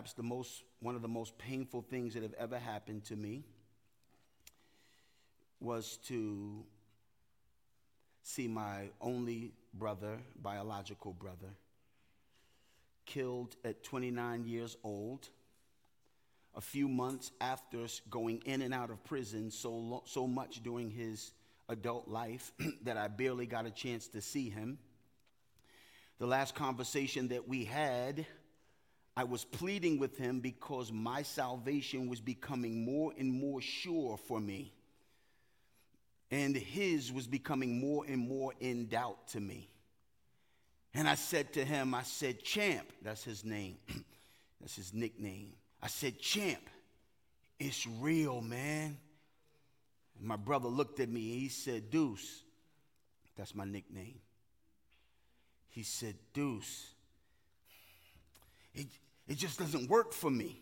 perhaps the most, one of the most painful things that have ever happened to me was to see my only brother, biological brother, killed at 29 years old, a few months after going in and out of prison so, lo- so much during his adult life that I barely got a chance to see him. The last conversation that we had, I was pleading with him because my salvation was becoming more and more sure for me. And his was becoming more and more in doubt to me. And I said to him, I said, Champ, that's his name, that's his nickname. I said, Champ, it's real, man. And my brother looked at me he said, Deuce, that's my nickname. He said, Deuce, it, it just doesn't work for me.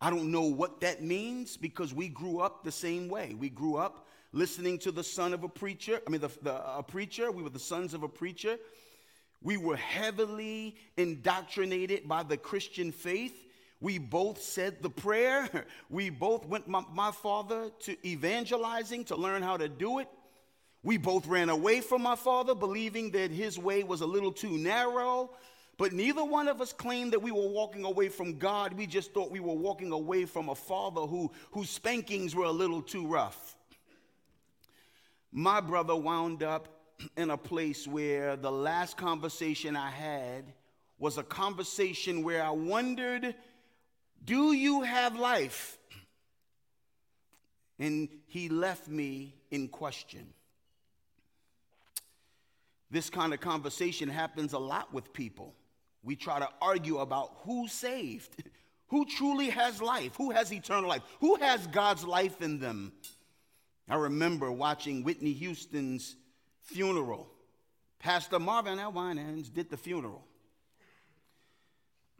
I don't know what that means because we grew up the same way. We grew up listening to the son of a preacher. I mean, the, the, a preacher. We were the sons of a preacher. We were heavily indoctrinated by the Christian faith. We both said the prayer. We both went, my, my, father, to evangelizing to learn how to do it. We both ran away from my father, believing that his way was a little too narrow. But neither one of us claimed that we were walking away from God. We just thought we were walking away from a father who, whose spankings were a little too rough. My brother wound up in a place where the last conversation I had was a conversation where I wondered, Do you have life? And he left me in question. This kind of conversation happens a lot with people. We try to argue about who's saved, who truly has life, who has eternal life, who has God's life in them. I remember watching Whitney Houston's funeral. Pastor Marvin L. Winans did the funeral.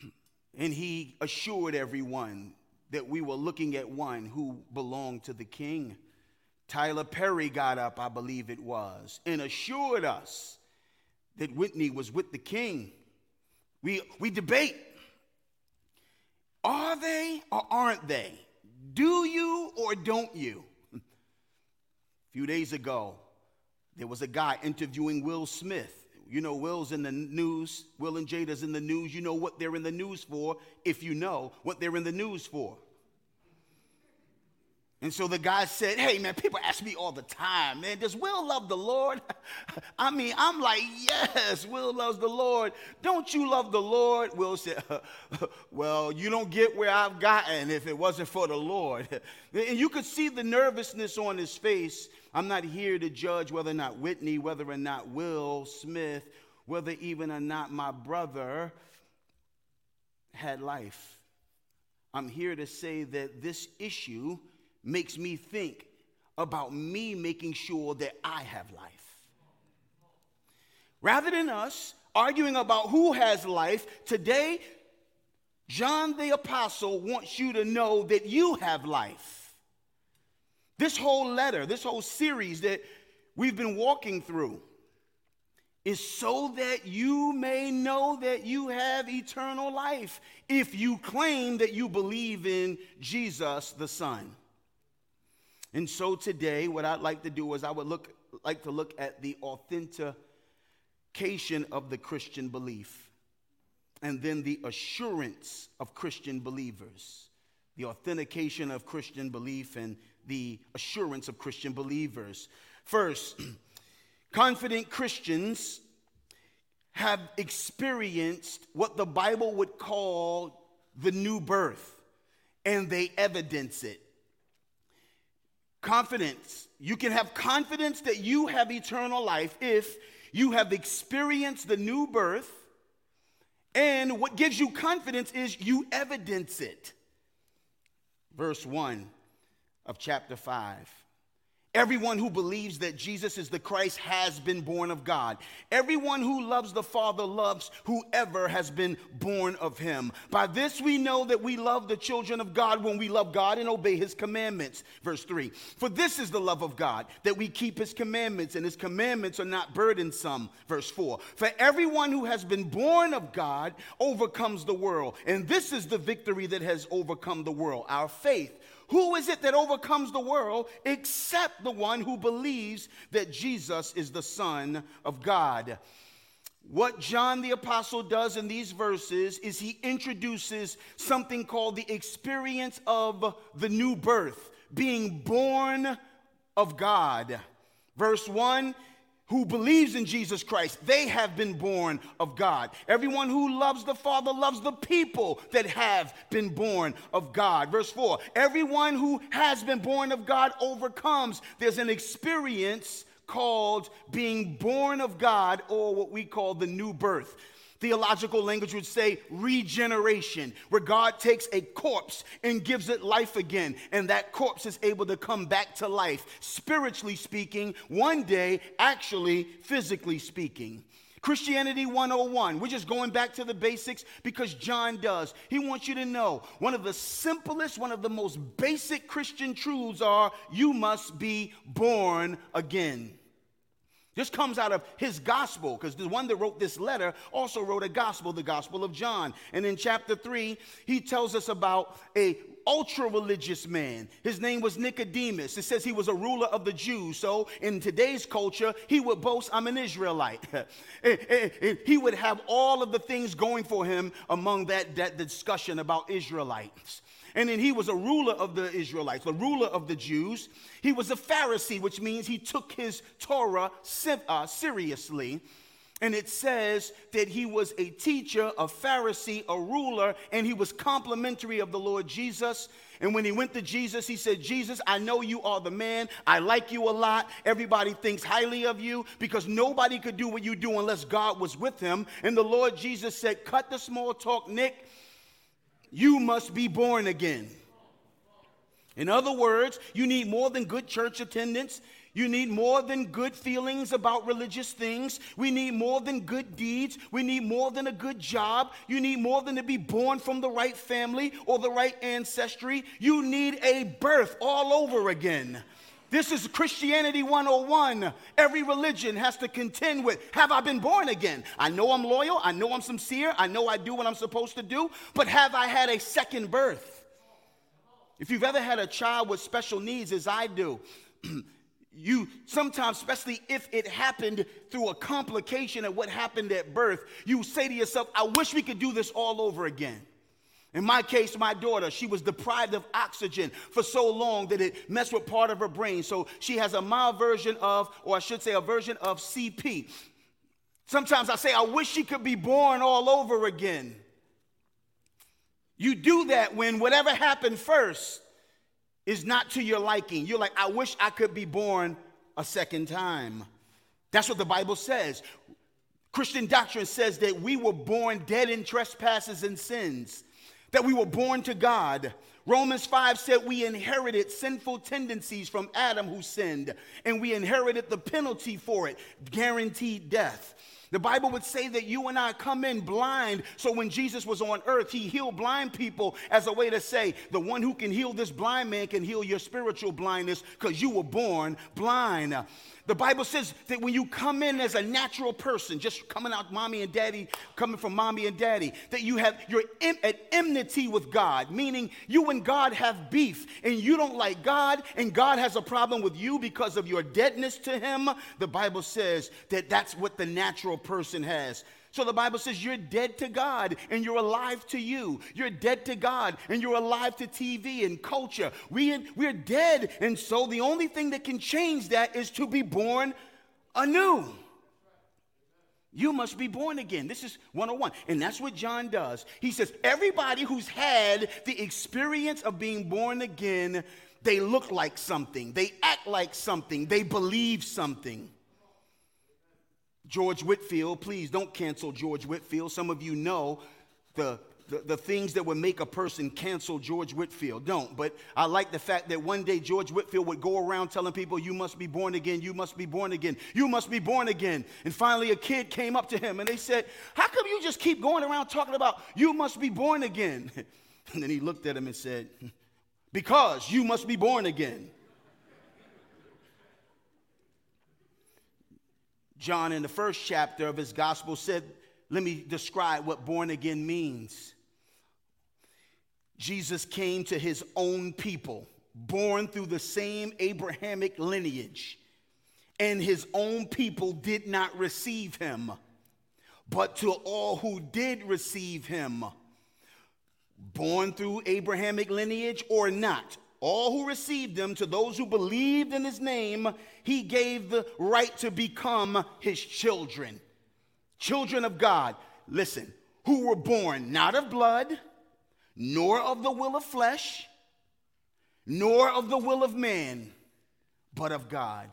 And he assured everyone that we were looking at one who belonged to the king. Tyler Perry got up, I believe it was, and assured us that Whitney was with the king. We, we debate are they or aren't they? Do you or don't you? A few days ago, there was a guy interviewing Will Smith. You know, Will's in the news. Will and Jada's in the news. You know what they're in the news for if you know what they're in the news for. And so the guy said, Hey, man, people ask me all the time, man, does Will love the Lord? I mean, I'm like, Yes, Will loves the Lord. Don't you love the Lord? Will said, Well, you don't get where I've gotten if it wasn't for the Lord. And you could see the nervousness on his face. I'm not here to judge whether or not Whitney, whether or not Will Smith, whether even or not my brother had life. I'm here to say that this issue makes me think about me making sure that I have life. Rather than us arguing about who has life, today, John the Apostle wants you to know that you have life. This whole letter, this whole series that we've been walking through, is so that you may know that you have eternal life if you claim that you believe in Jesus the Son. And so today, what I'd like to do is I would look, like to look at the authentication of the Christian belief and then the assurance of Christian believers. The authentication of Christian belief and the assurance of Christian believers. First, confident Christians have experienced what the Bible would call the new birth, and they evidence it. Confidence. You can have confidence that you have eternal life if you have experienced the new birth. And what gives you confidence is you evidence it. Verse 1 of chapter 5. Everyone who believes that Jesus is the Christ has been born of God. Everyone who loves the Father loves whoever has been born of him. By this we know that we love the children of God when we love God and obey his commandments. Verse 3 For this is the love of God, that we keep his commandments, and his commandments are not burdensome. Verse 4 For everyone who has been born of God overcomes the world. And this is the victory that has overcome the world, our faith. Who is it that overcomes the world except the one who believes that Jesus is the Son of God? What John the Apostle does in these verses is he introduces something called the experience of the new birth, being born of God. Verse 1 who believes in Jesus Christ, they have been born of God. Everyone who loves the Father loves the people that have been born of God. Verse 4 Everyone who has been born of God overcomes. There's an experience called being born of God, or what we call the new birth. Theological language would say regeneration, where God takes a corpse and gives it life again, and that corpse is able to come back to life, spiritually speaking, one day, actually, physically speaking. Christianity 101. We're just going back to the basics because John does. He wants you to know one of the simplest, one of the most basic Christian truths are you must be born again. This comes out of his gospel, because the one that wrote this letter also wrote a gospel, the Gospel of John. And in chapter 3, he tells us about a ultra religious man. His name was Nicodemus. It says he was a ruler of the Jews. So in today's culture, he would boast, I'm an Israelite. he would have all of the things going for him among that, that discussion about Israelites. And then he was a ruler of the Israelites, a ruler of the Jews. He was a Pharisee, which means he took his Torah uh, seriously. And it says that he was a teacher, a Pharisee, a ruler, and he was complimentary of the Lord Jesus. And when he went to Jesus, he said, Jesus, I know you are the man. I like you a lot. Everybody thinks highly of you because nobody could do what you do unless God was with him. And the Lord Jesus said, Cut the small talk, Nick. You must be born again. In other words, you need more than good church attendance. You need more than good feelings about religious things. We need more than good deeds. We need more than a good job. You need more than to be born from the right family or the right ancestry. You need a birth all over again. This is Christianity 101. Every religion has to contend with Have I been born again? I know I'm loyal. I know I'm sincere. I know I do what I'm supposed to do. But have I had a second birth? If you've ever had a child with special needs, as I do, you sometimes, especially if it happened through a complication of what happened at birth, you say to yourself, I wish we could do this all over again. In my case, my daughter, she was deprived of oxygen for so long that it messed with part of her brain. So she has a mild version of, or I should say, a version of CP. Sometimes I say, I wish she could be born all over again. You do that when whatever happened first is not to your liking. You're like, I wish I could be born a second time. That's what the Bible says. Christian doctrine says that we were born dead in trespasses and sins that we were born to God. Romans 5 said we inherited sinful tendencies from Adam who sinned, and we inherited the penalty for it, guaranteed death. The Bible would say that you and I come in blind. So when Jesus was on earth, he healed blind people as a way to say, the one who can heal this blind man can heal your spiritual blindness because you were born blind. The Bible says that when you come in as a natural person, just coming out mommy and daddy, coming from mommy and daddy, that you have you're at enmity with God, meaning you and God have beef and you don't like God and God has a problem with you because of your deadness to him. The Bible says that that's what the natural person has. So the Bible says you're dead to God and you're alive to you. You're dead to God and you're alive to TV and culture. We, we're dead. And so the only thing that can change that is to be born anew. You must be born again. This is 101. And that's what John does. He says, everybody who's had the experience of being born again, they look like something, they act like something, they believe something. George Whitefield, please don't cancel George Whitefield. Some of you know the, the, the things that would make a person cancel George Whitefield. Don't. But I like the fact that one day George Whitefield would go around telling people, You must be born again, you must be born again, you must be born again. And finally, a kid came up to him and they said, How come you just keep going around talking about you must be born again? And then he looked at him and said, Because you must be born again. John, in the first chapter of his gospel, said, Let me describe what born again means. Jesus came to his own people, born through the same Abrahamic lineage, and his own people did not receive him. But to all who did receive him, born through Abrahamic lineage or not, all who received him, to those who believed in his name, he gave the right to become his children. Children of God, listen, who were born not of blood, nor of the will of flesh, nor of the will of man, but of God.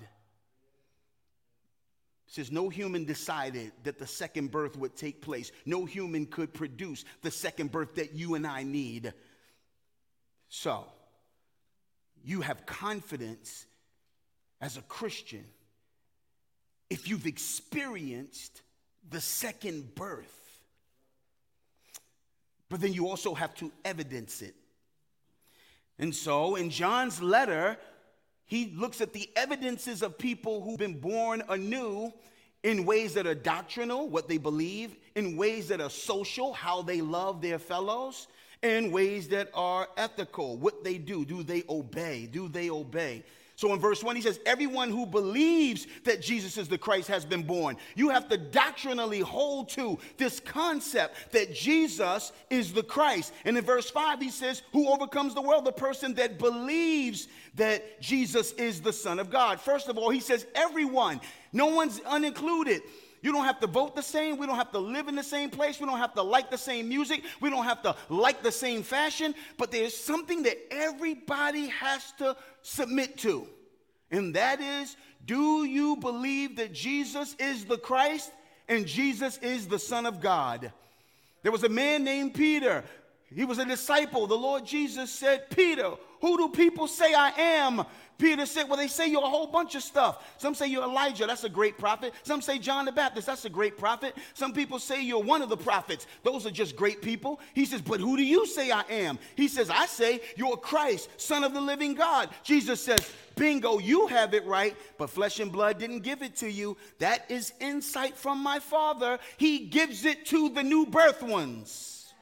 Says no human decided that the second birth would take place. No human could produce the second birth that you and I need. So, you have confidence as a Christian if you've experienced the second birth. But then you also have to evidence it. And so in John's letter, he looks at the evidences of people who've been born anew in ways that are doctrinal, what they believe, in ways that are social, how they love their fellows, in ways that are ethical, what they do. Do they obey? Do they obey? So in verse 1, he says, Everyone who believes that Jesus is the Christ has been born. You have to doctrinally hold to this concept that Jesus is the Christ. And in verse 5, he says, Who overcomes the world? The person that believes that Jesus is the Son of God. First of all, he says, Everyone, no one's unincluded. You don't have to vote the same. We don't have to live in the same place. We don't have to like the same music. We don't have to like the same fashion. But there's something that everybody has to submit to. And that is do you believe that Jesus is the Christ and Jesus is the Son of God? There was a man named Peter. He was a disciple. The Lord Jesus said, Peter, who do people say I am? Peter said, Well, they say you're a whole bunch of stuff. Some say you're Elijah, that's a great prophet. Some say John the Baptist, that's a great prophet. Some people say you're one of the prophets. Those are just great people. He says, But who do you say I am? He says, I say you're Christ, Son of the living God. Jesus says, Bingo, you have it right, but flesh and blood didn't give it to you. That is insight from my Father. He gives it to the new birth ones.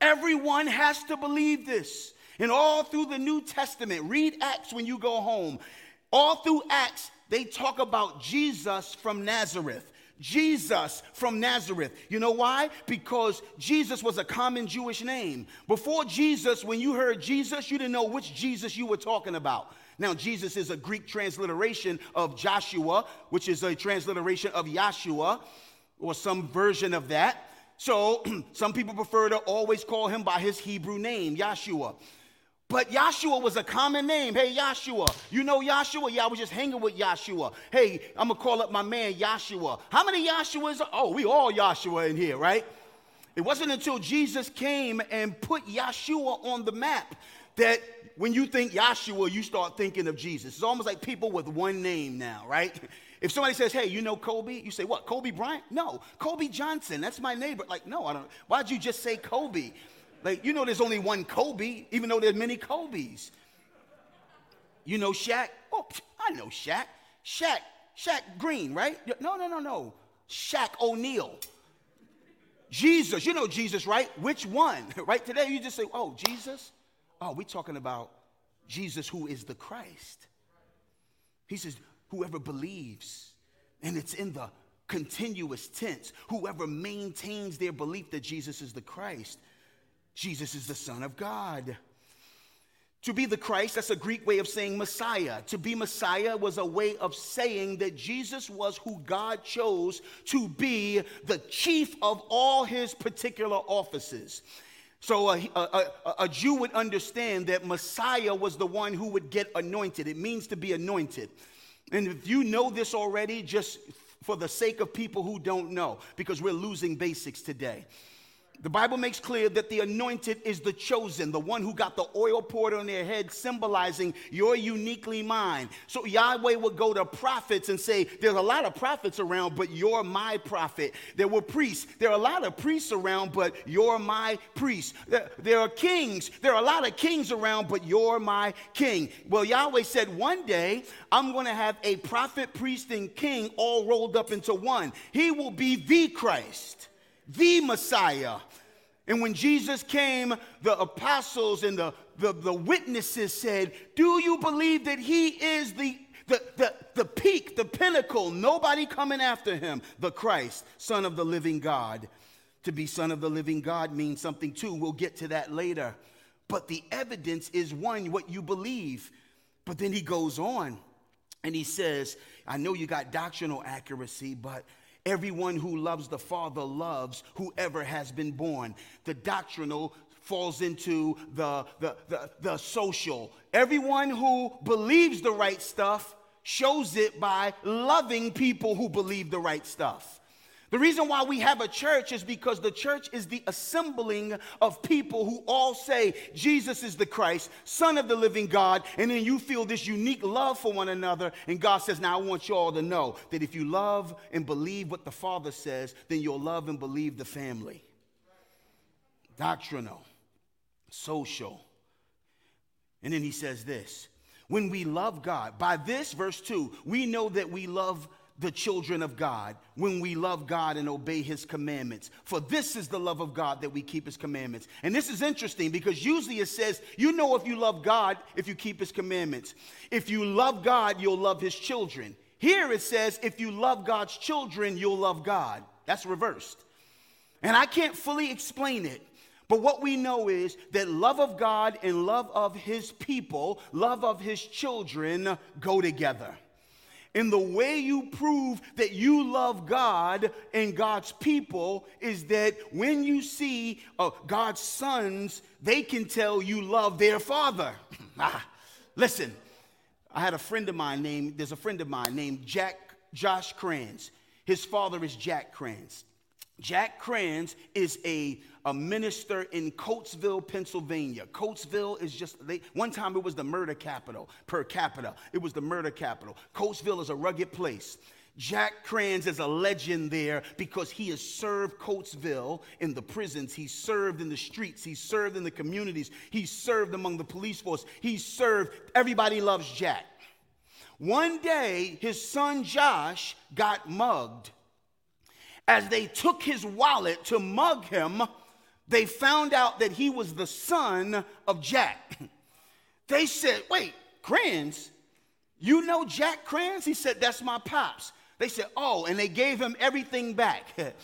Everyone has to believe this. And all through the New Testament, read Acts when you go home. All through Acts, they talk about Jesus from Nazareth. Jesus from Nazareth. You know why? Because Jesus was a common Jewish name. Before Jesus, when you heard Jesus, you didn't know which Jesus you were talking about. Now, Jesus is a Greek transliteration of Joshua, which is a transliteration of Yahshua, or some version of that. So, some people prefer to always call him by his Hebrew name, Yahshua. But Yahshua was a common name. Hey, Yahshua. You know Yahshua? Yeah, I was just hanging with Yahshua. Hey, I'm going to call up my man Yahshua. How many Yahshuas? Oh, we all Yahshua in here, right? It wasn't until Jesus came and put Yahshua on the map that when you think Yahshua, you start thinking of Jesus. It's almost like people with one name now, right? If somebody says, hey, you know Kobe? You say, what, Kobe Bryant? No, Kobe Johnson. That's my neighbor. Like, no, I don't. Why'd you just say Kobe? Like, you know, there's only one Kobe, even though there's many Kobe's. You know Shaq? Oh, I know Shaq. Shaq, Shaq Green, right? No, no, no, no. Shaq O'Neal. Jesus, you know Jesus, right? Which one? Right today, you just say, oh, Jesus? Oh, we're talking about Jesus who is the Christ. He says, whoever believes, and it's in the continuous tense, whoever maintains their belief that Jesus is the Christ. Jesus is the Son of God. To be the Christ, that's a Greek way of saying Messiah. To be Messiah was a way of saying that Jesus was who God chose to be the chief of all his particular offices. So a, a, a, Jew would understand that Messiah was the one who would get anointed. It means to be anointed. And if you know this already, just for the sake of people who don't know, because we're losing basics today. The Bible makes clear that the anointed is the chosen, the one who got the oil poured on their head, symbolizing you're uniquely mine. So Yahweh would go to prophets and say, There's a lot of prophets around, but you're my prophet. There were priests. There are a lot of priests around, but you're my priest. There are kings. There are a lot of kings around, but you're my king. Well, Yahweh said, One day I'm going to have a prophet, priest, and king all rolled up into one. He will be the Christ the Messiah. And when Jesus came, the apostles and the, the, the, witnesses said, Do you believe that he is the, the, the, the peak, the pinnacle? Nobody coming after him, the Christ, Son of the living God. To be Son of the living God means something too. We'll get to that later. But the evidence is one, what you believe. But then he goes on and he says, I know you got doctrinal accuracy, but Everyone who loves the Father loves whoever has been born. The doctrinal falls into the, the, the, the social. Everyone who believes the right stuff shows it by loving people who believe the right stuff. The reason why we have a church is because the church is the assembling of people who all say Jesus is the Christ, Son of the living God, and then you feel this unique love for one another. And God says, Now I want you all to know that if you love and believe what the Father says, then you'll love and believe the family. Doctrinal, social. And then he says this when we love God, by this, verse 2, we know that we love the children of God when we love God and obey his commandments. For this is the love of God that we keep his commandments. And this is interesting because usually it says, you know if you love God if you keep his commandments. If you love God, you'll love his children. Here it says, if you love God's children, you'll love God. That's reversed. And I can't fully explain it. But what we know is that love of God and love of his people, love of his children go together. And the way you prove that you love God and God's people is that when you see uh, God's sons, they can tell you love their father. ah, listen, I had a friend of mine named, there's a friend of mine named Jack Josh Kranz. His father is Jack Kranz. Jack Kranz is a, a minister in Coatesville, Pennsylvania. Coatesville is just, they, one time it was the murder capital per capita. It was the murder capital. Coatesville is a rugged place. Jack Kranz is a legend there because he has served Coatesville in the prisons. He served in the streets. He served in the communities. He served among the police force. He served. Everybody loves Jack. One day, his son Josh got mugged as they took his wallet to mug him, they found out that he was the son of Jack. They said, Wait, Kranz, you know Jack Kranz? He said, That's my pops. They said, Oh, and they gave him everything back.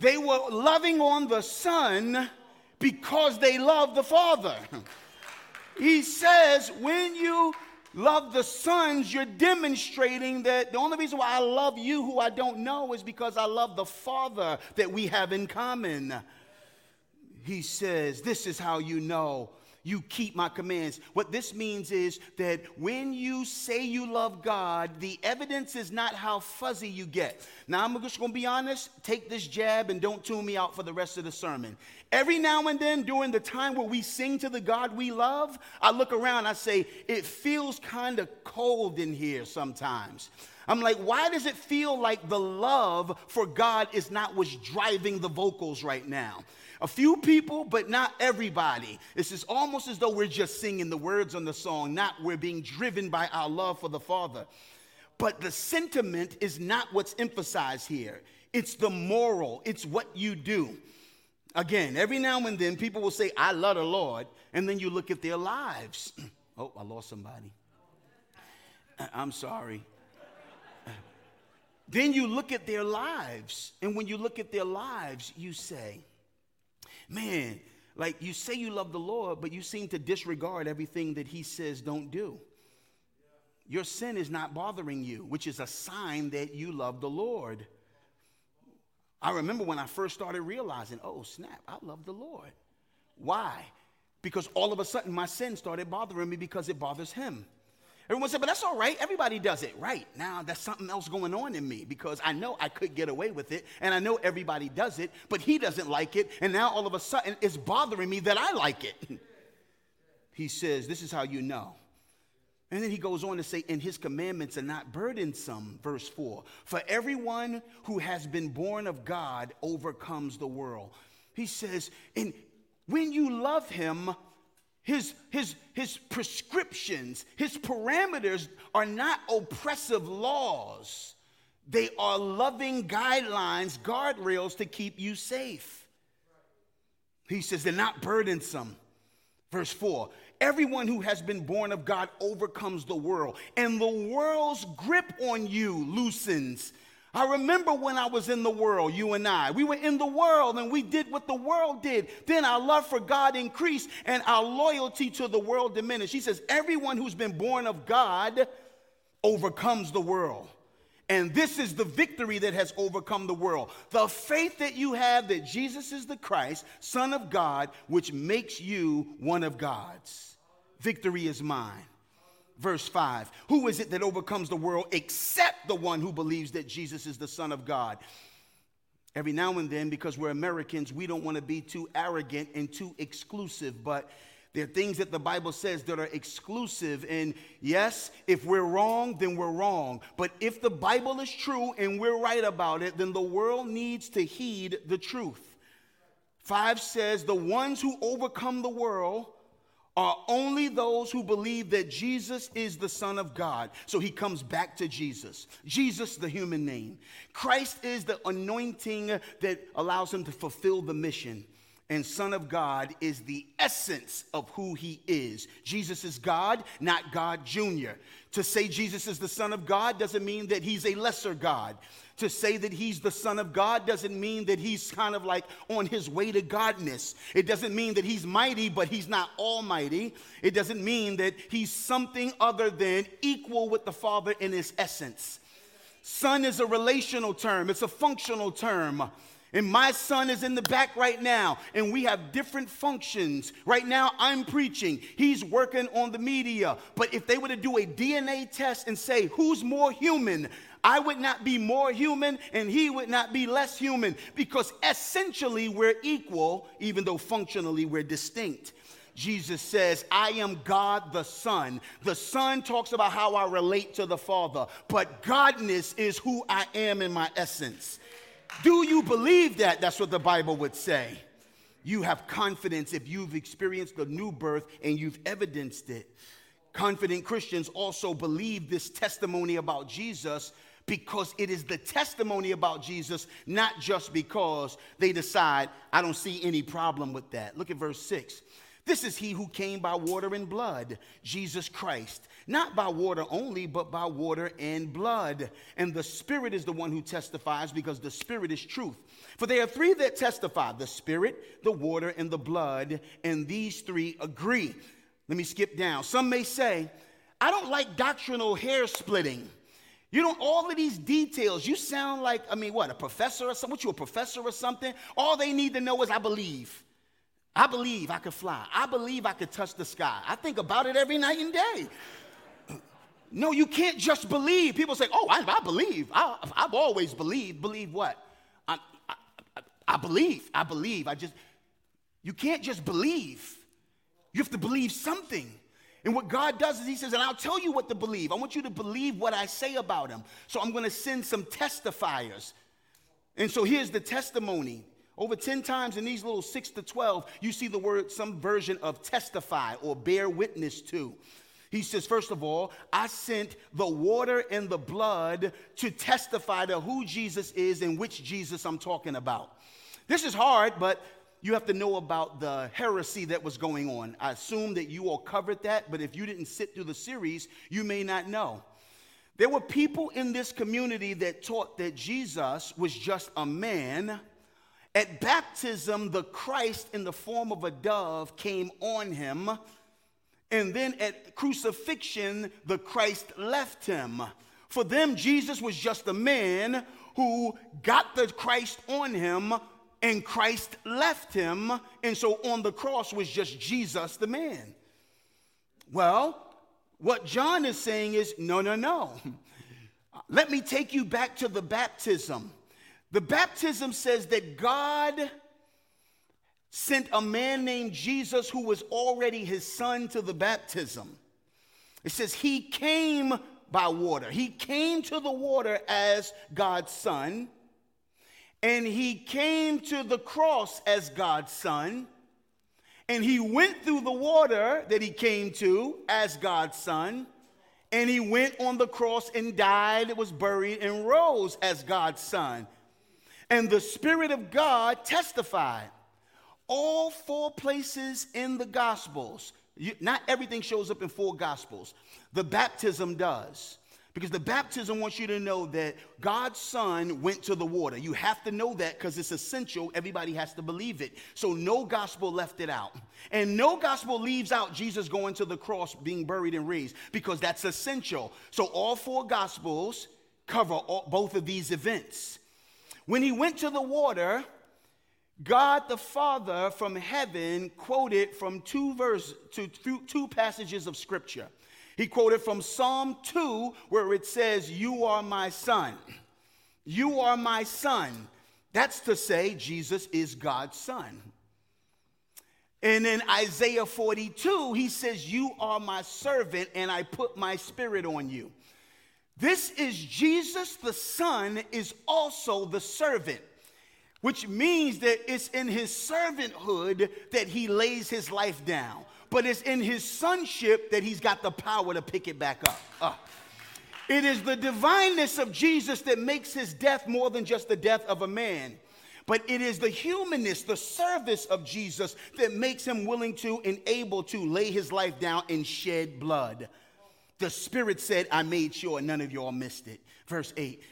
they were loving on the son because they loved the father. he says, When you love the sons, you're demonstrating that the only reason why I love you, who I don't know, is because I love the Father that we have in common. He says, This is how you know you keep my commands. What this means is that when you say you love God, the evidence is not how fuzzy you get. Now, I'm just gonna be honest, take this jab and don't tune me out for the rest of the sermon. Every now and then, during the time where we sing to the God we love, I look around, I say, it feels kind of cold in here sometimes. I'm like, why does it feel like the love for God is not what's driving the vocals right now? A few people, but not everybody. It's just almost as though we're just singing the words on the song, not we're being driven by our love for the Father. But the sentiment is not what's emphasized here. It's the moral, it's what you do. Again, every now and then people will say, I love the Lord, and then you look at their lives. oh, I lost somebody. Uh, I'm sorry. Uh, then you look at their lives, and when you look at their lives, you say, man, like you say you love the Lord, but you seem to disregard everything that He says don't do. Your sin is not bothering you, which is a sign that you love the Lord. I remember when I first started realizing, oh, snap, I love the Lord. Why? Because all of a sudden my sin started bothering me because it bothers Him. Everyone said, but that's all right. Everybody does it. Right. Now, that's something else going on in me because I know I could get away with it and I know everybody does it, but he doesn't like it. And now all of a sudden it's bothering me that I like it. he says, This is how you know. And then he goes on to say, And his commandments are not burdensome, verse 4. For everyone who has been born of God overcomes the world. He says, And when you love him, his, his, his prescriptions, his parameters are not oppressive laws. They are loving guidelines, guardrails to keep you safe. He says they're not burdensome. Verse 4 Everyone who has been born of God overcomes the world, and the world's grip on you loosens. I remember when I was in the world, you and I. We were in the world and we did what the world did. Then our love for God increased and our loyalty to the world diminished. He says, Everyone who's been born of God overcomes the world. And this is the victory that has overcome the world. The faith that you have that Jesus is the Christ, Son of God, which makes you one of God's. Victory is mine. Verse 5 Who is it that overcomes the world except the one who believes that Jesus is the Son of God? Every now and then, because we're Americans, we don't want to be too arrogant and too exclusive, but there are things that the Bible says that are exclusive. And yes, if we're wrong, then we're wrong. But if the Bible is true and we're right about it, then the world needs to heed the truth. Five says, The ones who overcome the world are only those who believe that Jesus is the Son of God. So he comes back to Jesus. Jesus, the human name. Christ is the anointing that allows him to fulfill the mission. And Son of God is the essence of who he is. Jesus is God, not God Jr. To say Jesus is the Son of God doesn't mean that he's a lesser God to say that he's the Son of God doesn't mean that he's kind of like on his way to godness. It doesn't mean that he's mighty, but he's not almighty. It doesn't mean that he's something other than equal with the Father in his essence. Son is a relational term, it's a functional term. And my son is in the back right now, and we have different functions. Right now, I'm preaching, he's working on the media. But if they were to do a DNA test and say, who's more human, I would not be more human and he would not be less human because essentially we're equal, even though functionally we're distinct. Jesus says, I am God the Son. The Son talks about how I relate to the Father, but Godness is who I am in my essence. Do you believe that? That's what the Bible would say. You have confidence if you've experienced the new birth and you've evidenced it. Confident Christians also believe this testimony about Jesus because it is the testimony about Jesus, not just because they decide, I don't see any problem with that. Look at verse 6. This is he who came by water and blood, Jesus Christ. Not by water only, but by water and blood. And the Spirit is the one who testifies because the Spirit is truth. For there are three that testify the Spirit, the water, and the blood, and these three agree. Let me skip down. Some may say, I don't like doctrinal hair splitting. You know, all of these details, you sound like, I mean, what, a professor or something? What, you a professor or something? All they need to know is I believe. I believe I could fly. I believe I could touch the sky. I think about it every night and day. No, you can't just believe. People say, oh, I, I believe. I, have always believed. Believe what? I, I, I believe. I believe. I just, you can't just believe. You have to believe something. And what God does is He says, and I'll tell you what to believe. I want you to believe what I say about Him. So I'm going to send some testifiers. And so here's the testimony. Over 10 times in these little 6 to 12, you see the word, some version of testify or bear witness to. He says, first of all, I sent the water and the blood to testify to who Jesus is and which Jesus I'm talking about. This is hard, but you have to know about the heresy that was going on. I assume that you all covered that, but if you didn't sit through the series, you may not know. There were people in this community that taught that Jesus was just a man. At baptism, the Christ in the form of a dove came on him. And then at crucifixion, the Christ left him. For them, Jesus was just a man who got the Christ on him, and Christ left him, and so on the cross was just Jesus the man. Well, What John is saying is no, no, no. Let me take you back to the baptism. The baptism says that God sent a man named Jesus who was already his son to the baptism. It says he came by water. He came to the water as God's son, and he came to the cross as God's son, and he went through the water that he came to as God's son, and he went on the cross and died, It was buried, and rose as God's son. And the Spirit of God testified. All four places in the Gospels, you, not everything shows up in four Gospels. The baptism does. Because the baptism wants you to know that God's Son went to the water. You have to know that because it's essential. Everybody has to believe it. So no gospel left it out. And no gospel leaves out Jesus going to the cross, being buried and raised, because that's essential. So all four gospels cover all, both of these events. When he went to the water, God the Father from heaven quoted from two verses, to two passages of scripture. He quoted from Psalm 2, where it says, You are my son. You are my son. That's to say, Jesus is God's son. And in Isaiah 42, he says, You are my servant, and I put my spirit on you. This is Jesus, the Son, is also the servant, which means that it's in his servanthood that he lays his life down but it's in his sonship that he's got the power to pick it back up. Uh. It is the divineness of Jesus that makes his death more than just the death of a man. But it is the humanness, the service of Jesus that makes him willing to and able to lay his life down and shed blood. The Spirit said, I made sure none of y'all missed it. Verse 8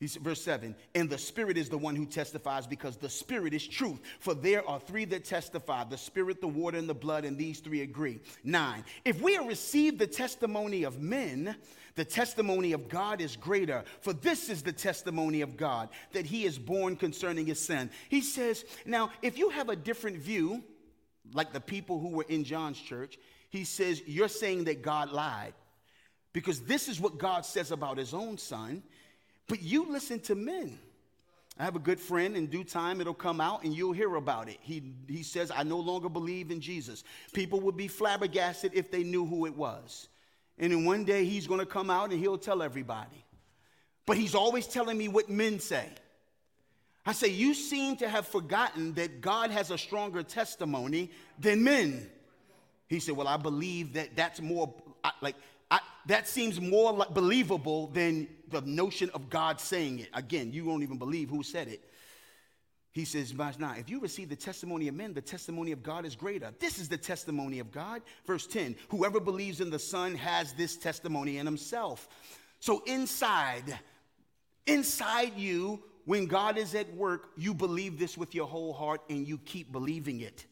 He's, verse 7 and the spirit is the one who testifies because the spirit is truth. For there are three that testify the spirit the water and the blood and these three agree. 9 if we have received the testimony of men the testimony of god is greater. For this is the testimony of god that he is born concerning his son. He says now if you have a different view like the people who were in john's church he says you're saying that god lied. Because this is what god says about his own son but you listen to men. I have a good friend, in due time it'll come out and you'll hear about it. He, he says, I no longer believe in Jesus. People would be flabbergasted if they knew who it was. And then one day he's going to come out and he'll tell everybody. But he's always telling me what men say. I say, You seem to have forgotten that God has a stronger testimony than men. He said, Well, I believe that that's more like I, that seems more like believable than the notion of God saying it. Again, you won't even believe who said it. He says, verse 9, if you receive the testimony of men, the testimony of God is greater. This is the testimony of God. Verse 10, whoever believes in the Son has this testimony in himself. So inside, inside you, when God is at work, you believe this with your whole heart and you keep believing it.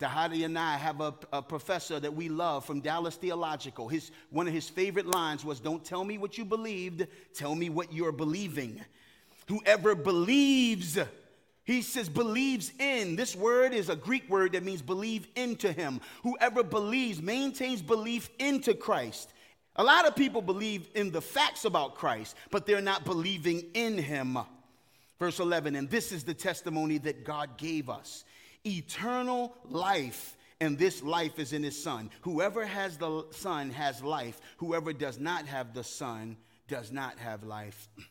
Dahadi and I have a, a, professor that we love from Dallas Theological. His, one of his favorite lines was Don't tell me what you believed, tell me what you're believing. Whoever believes, he says, believes in. This word is a Greek word that means believe into him. Whoever believes maintains belief into Christ. A lot of people believe in the facts about Christ, but they're not believing in him. Verse 11, and this is the testimony that God gave us eternal life, and this life is in his Son. Whoever has the Son has life. Whoever does not have the Son does not have life.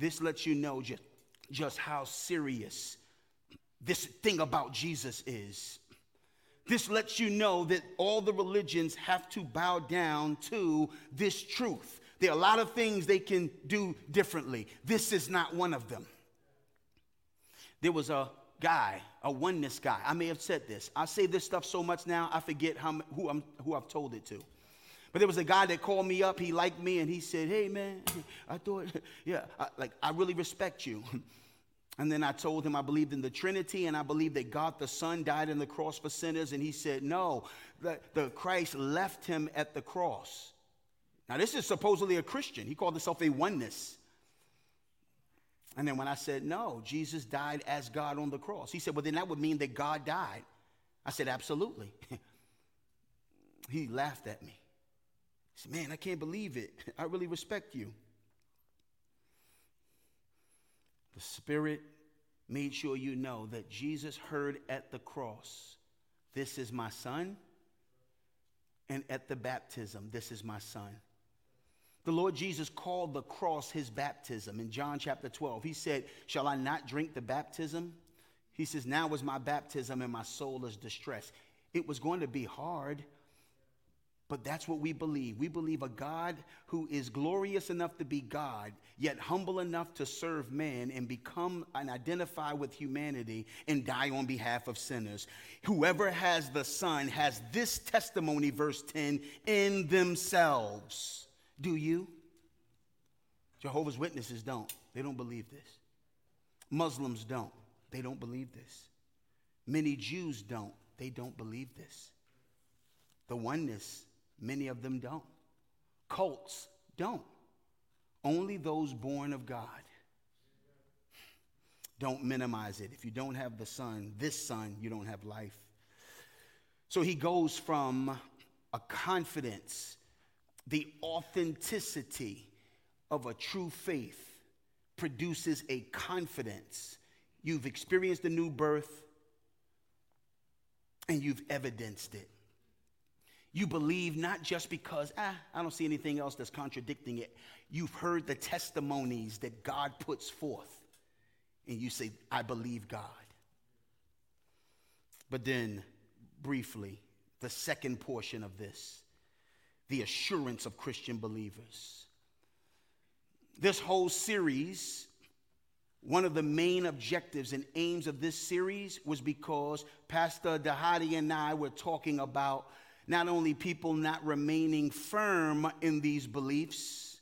This lets you know just, just how serious this thing about Jesus is. This lets you know that all the religions have to bow down to this truth. There are a lot of things they can do differently. This is not one of them. There was a guy, a oneness guy. I may have said this. I say this stuff so much now, I forget how, who, I'm, who I've told it to. But there was a guy that called me up. He liked me, and he said, "Hey, man, I thought, yeah, I, like I really respect you." And then I told him I believed in the Trinity, and I believed that God the Son died on the cross for sinners. And he said, "No, the, the Christ left him at the cross." Now, this is supposedly a Christian. He called himself a oneness. And then when I said, no, Jesus died as God on the cross, he said, well, then that would mean that God died. I said, absolutely. He laughed at me. He said, Man, I can't believe it. I really respect you. The Spirit made sure you know that Jesus heard at the cross, This is my son. And at the baptism, This is my son. The Lord Jesus called the cross his baptism in John chapter 12. He said, Shall I not drink the baptism? He says, Now is my baptism and my soul is distressed. It was going to be hard, but that's what we believe. We believe a God who is glorious enough to be God, yet humble enough to serve man and become and identify with humanity and die on behalf of sinners. Whoever has the Son has this testimony, verse 10, in themselves. Do you? Jehovah's Witnesses don't. They don't believe this. Muslims don't. They don't believe this. Many Jews don't. They don't believe this. The oneness, many of them don't. Cults don't. Only those born of God. Don't minimize it. If you don't have the Son, this Son, you don't have life. So he goes from a confidence the authenticity of a true faith produces a confidence. You've experienced a new birth and you've evidenced it. You believe not just because, ah, I don't see anything else that's contradicting it. You've heard the testimonies that God puts forth, and you say, I believe God. But then, briefly, the second portion of this the assurance of Christian believers. This whole series, one of the main objectives and aims of this series was because Pastor Dhati and I were talking about not only people not remaining firm in these beliefs,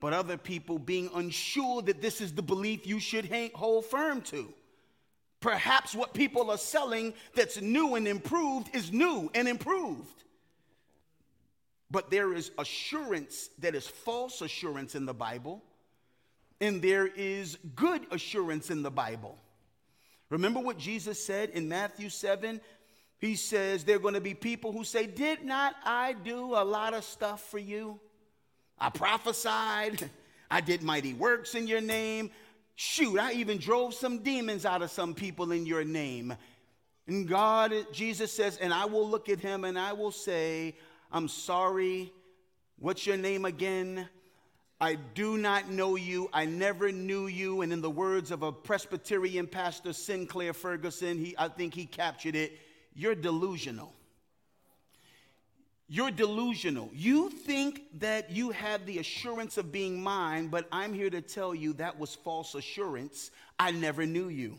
but other people being unsure that this is the belief you should hold firm to. Perhaps what people are selling that's new and improved is new and improved. But there is assurance that is false assurance in the Bible, and there is good assurance in the Bible. Remember what Jesus said in Matthew 7? He says, There are going to be people who say, Did not I do a lot of stuff for you? I prophesied, I did mighty works in your name. Shoot, I even drove some demons out of some people in your name. And God, Jesus says, And I will look at him and I will say, I'm sorry. What's your name again? I do not know you. I never knew you. And in the words of a Presbyterian pastor, Sinclair Ferguson, he, I think he captured it you're delusional. You're delusional. You think that you have the assurance of being mine, but I'm here to tell you that was false assurance. I never knew you.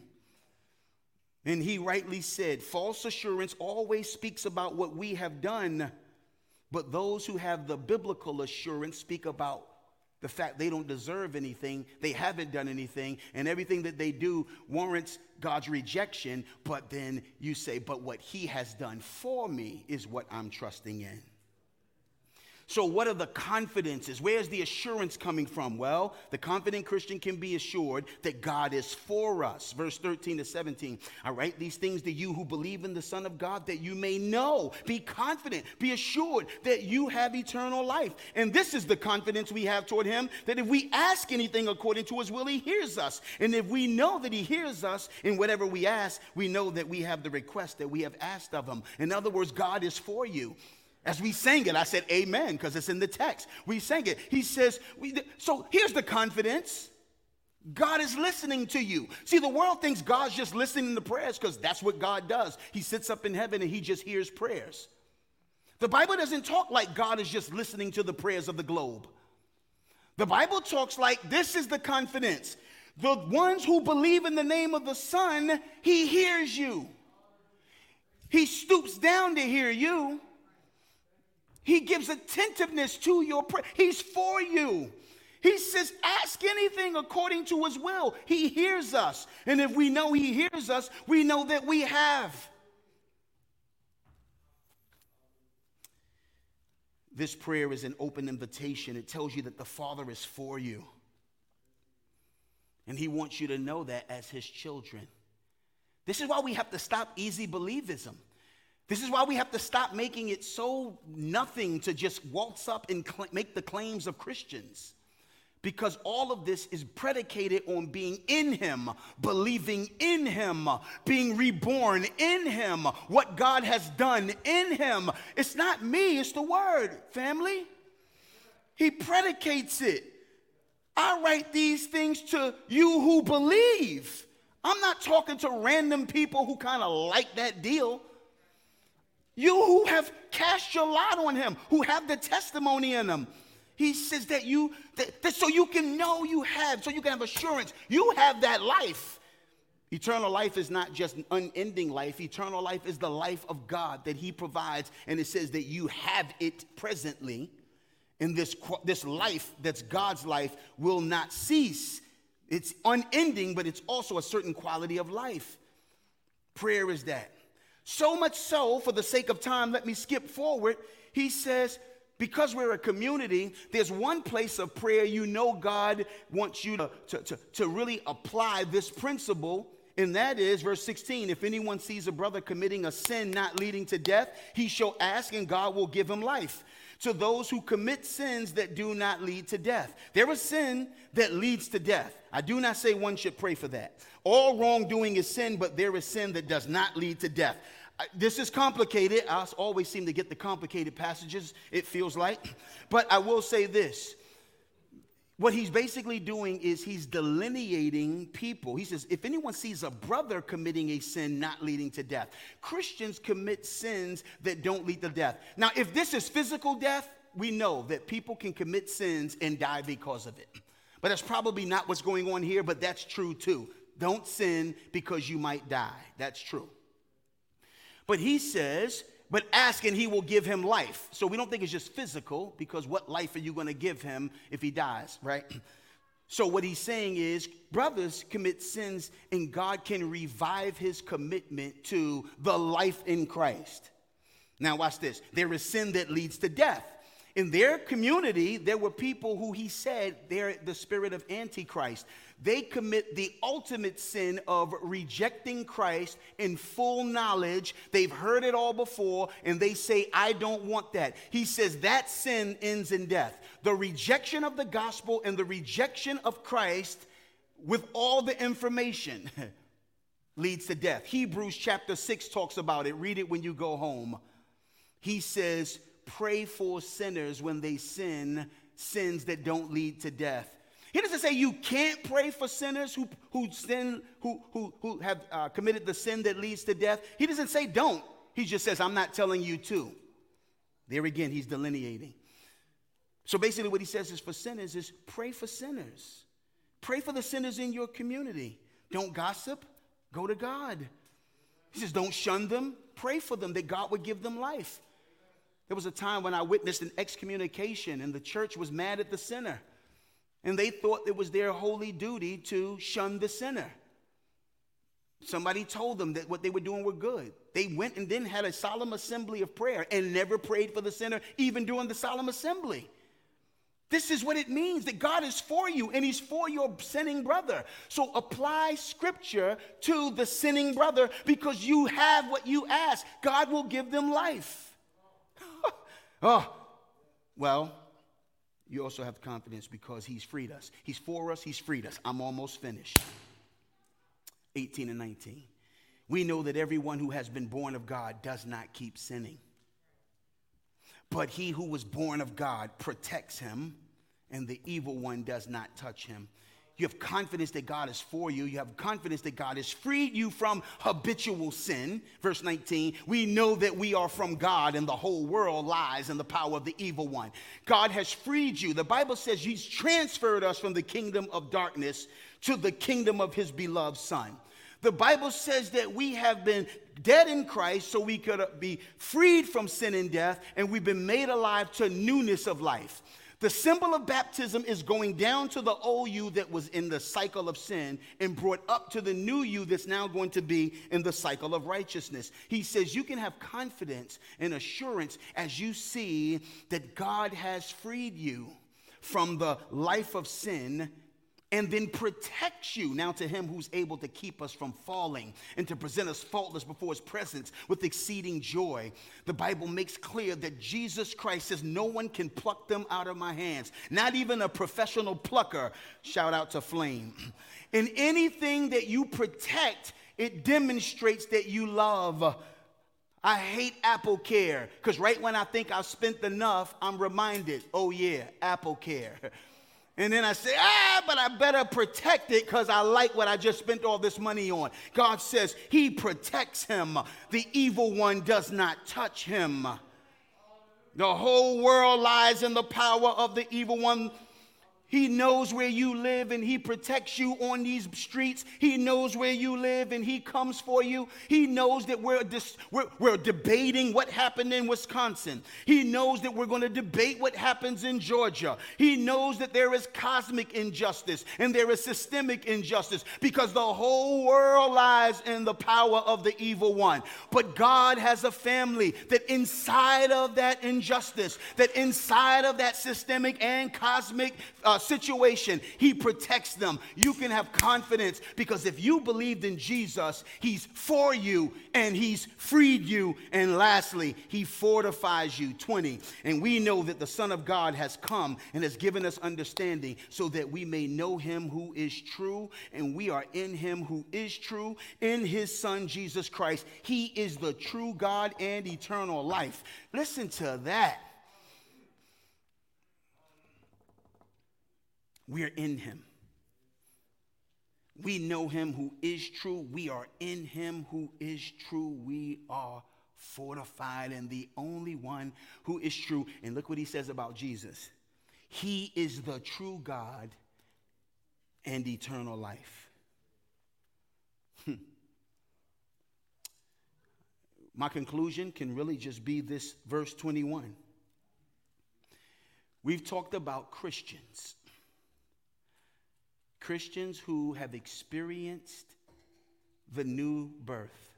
And he rightly said, false assurance always speaks about what we have done but those who have the biblical assurance speak about the fact they don't deserve anything, they haven't done anything, and everything that they do warrants God's rejection. But then you say, But what He has done for me is what I'm trusting in. So, what are the confidences? Where's the assurance coming from? Well, the confident Christian can be assured that God is for us. Verse 13 to 17. I write these things to you who believe in the Son of God that you may know. Be confident, be assured that you have eternal life. And this is the confidence we have toward Him that if we ask anything according to His will, He hears us. And if we know that He hears us in whatever we ask, we know that we have the request that we have asked of Him. In other words, God is for you. As we sang it, I said amen because it's in the text. We sang it. He says, we, so here's the confidence. God is listening to you. See, the world thinks God's just listening to prayers because that's what God does. He sits up in heaven and he just hears prayers. The Bible doesn't talk like God is just listening to the prayers of the globe. The Bible talks like this is the confidence. The ones who believe in the name of the Son, he hears you. He stoops down to hear you. He gives attentiveness to your prayer. He's for you. He says, Ask anything according to his will. He hears us. And if we know he hears us, we know that we have. This prayer is an open invitation. It tells you that the Father is for you. And he wants you to know that as his children. This is why we have to stop easy believism. This is why we have to stop making it so nothing to just waltz up and cl- make the claims of Christians. Because all of this is predicated on being in Him, believing in Him, being reborn in Him, what God has done in Him. It's not me, it's the Word, family. He predicates it. I write these things to you who believe. I'm not talking to random people who kind of like that deal. You who have cast your lot on him, who have the testimony in them. He says that you, that, that so you can know you have, so you can have assurance, you have that life. Eternal life is not just unending life. Eternal life is the life of God that He provides. And it says that you have it presently. And this, this life that's God's life will not cease. It's unending, but it's also a certain quality of life. Prayer is that. So much so, for the sake of time, let me skip forward. He says, because we're a community, there's one place of prayer you know God wants you to, to, to, to, really apply this principle, and that is verse 16 if anyone sees a brother committing a sin not leading to death, he shall ask, and God will give him life. To those who commit sins that do not lead to death. There is sin that leads to death. I do not say one should pray for that. All wrongdoing is sin, but there is sin that does not lead to death. This is complicated. I always seem to get the complicated passages, it feels like. But I will say this. What he's basically doing is he's delineating people. He says, if anyone sees a brother committing a sin not leading to death, Christians commit sins that don't lead to death. Now, if this is physical death, we know that people can commit sins and die because of it. But that's probably not what's going on here, but that's true too. Don't sin because you might die. That's true. But he says, but ask and he will give him life. So we don't think it's just physical because what life are you going to give him if he dies, right? So what he's saying is brothers commit sins and God can revive his commitment to the life in Christ. Now watch this. There is sin that leads to death. In their community, there were people who he said they're the spirit of Antichrist they commit the ultimate sin of rejecting Christ in full knowledge. They've heard it all before, and they say, I don't want that. He says that sin ends in death. The rejection of the gospel and the rejection of Christ with all the information leads to death. Hebrews chapter 6 talks about it. Read it when you go home. He says, Pray for sinners when they sin, sins that don't lead to death. He doesn't say you can't pray for sinners who, who sin, who, who, who have uh, committed the sin that leads to death. He doesn't say don't. He just says, I'm not telling you to. There again, he's delineating. So basically, what he says is for sinners is pray for sinners. Pray for the sinners in your community. Don't gossip, go to God. He says, don't shun them, pray for them that God would give them life. There was a time when I witnessed an excommunication and the church was mad at the sinner and they thought it was their holy duty to shun the sinner. Somebody told them that what they were doing were good. They went and then had a solemn assembly of prayer and never prayed for the sinner, even during the solemn assembly. This is what it means that God is for you and He's for your sinning brother. So apply scripture to the sinning brother because you have what you ask. God will give them life. oh, well, you also have confidence because he's freed us. He's for us, he's freed us. I'm almost finished. 18 and 19. We know that everyone who has been born of God does not keep sinning. But he who was born of God protects him, and the evil one does not touch him. You have confidence that God is for you. You have confidence that God has freed you from habitual sin. Verse 19, we know that we are from God and the whole world lies in the power of the evil one. God has freed you. The Bible says He's transferred us from the kingdom of darkness to the kingdom of His beloved Son. The Bible says that we have been dead in Christ so we could be freed from sin and death, and we've been made alive to newness of life. The symbol of baptism is going down to the old you that was in the cycle of sin and brought up to the new you that's now going to be in the cycle of righteousness. He says you can have confidence and assurance as you see that God has freed you from the life of sin and then protects you. Now, to him who's able to keep us from falling and to present us faultless before his presence with exceeding joy. The Bible makes clear that Jesus Christ says, No one can pluck them out of my hands, not even a professional plucker. Shout out to Flame. In anything that you protect, it demonstrates that you love. I hate Apple Care because right when I think I've spent enough, I'm reminded, oh yeah, Apple Care. And then I say, ah, but I better protect it because I like what I just spent all this money on. God says He protects him. The evil one does not touch him. The whole world lies in the power of the evil one. He knows where you live and He protects you on these streets. He knows where you live and He comes for you. He knows that we're, dis- we're, we're debating what happened in Wisconsin. He knows that we're going to debate what happens in Georgia. He knows that there is cosmic injustice and there is systemic injustice because the whole world lies in the power of the evil one. But God has a family that inside of that injustice, that inside of that systemic and cosmic uh, uh, situation, He protects them. You can have confidence because if you believed in Jesus, He's for you and He's freed you. And lastly, He fortifies you. 20. And we know that the Son of God has come and has given us understanding so that we may know Him who is true. And we are in Him who is true, in His Son, Jesus Christ. He is the true God and eternal life. Listen to that. We're in him. We know him who is true. We are in him who is true. We are fortified and the only one who is true. And look what he says about Jesus He is the true God and eternal life. Hmm. My conclusion can really just be this verse 21. We've talked about Christians Christians who have experienced the new birth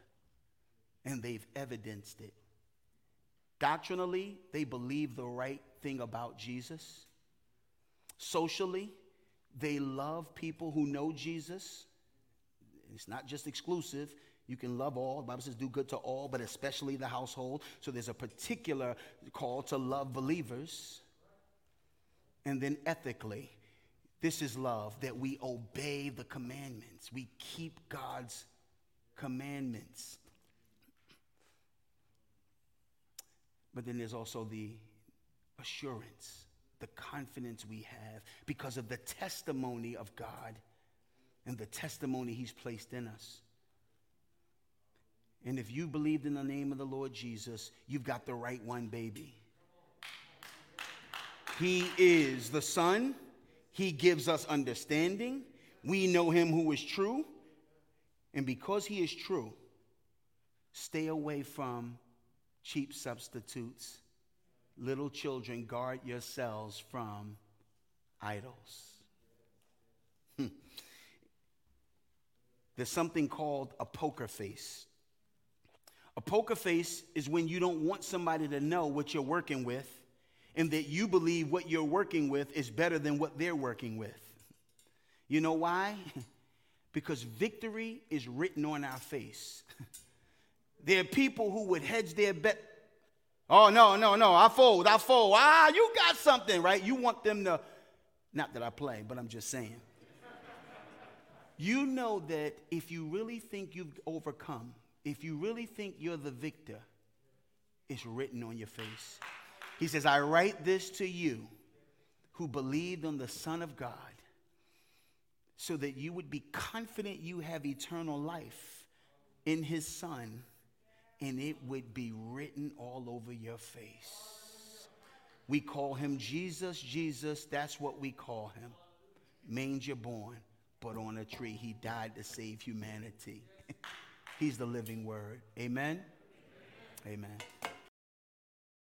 and they've evidenced it. Doctrinally, they believe the right thing about Jesus. Socially, they love people who know Jesus. It's not just exclusive. You can love all. The Bible says do good to all, but especially the household. So there's a particular call to love believers. And then ethically, this is love, that we obey the commandments. We keep God's commandments. But then there's also the assurance, the confidence we have because of the testimony of God and the testimony He's placed in us. And if you believed in the name of the Lord Jesus, you've got the right one, baby. He is the Son he gives us understanding. We know him who is true. And because he is true, stay away from cheap substitutes. Little children, guard yourselves from idols. Hmm. There's something called a poker face. A poker face is when you don't want somebody to know what you're working with and that you believe what you're working with is better than what they're working with. You know why? because victory is written on our face. there are people who would hedge their bet. Oh, no, no, no, I fold, I fold. Ah, you got something, right? You want them to, not that I play, but I'm just saying. you know that if you really think you've overcome, if you really think you're the victor, it's written on your face. He says, I write this to you who believed on the Son of God so that you would be confident you have eternal life in his Son and it would be written all over your face. We call him Jesus, Jesus, that's what we call him. Manger born, but on a tree. He died to save humanity. He's the living word. Amen. Amen.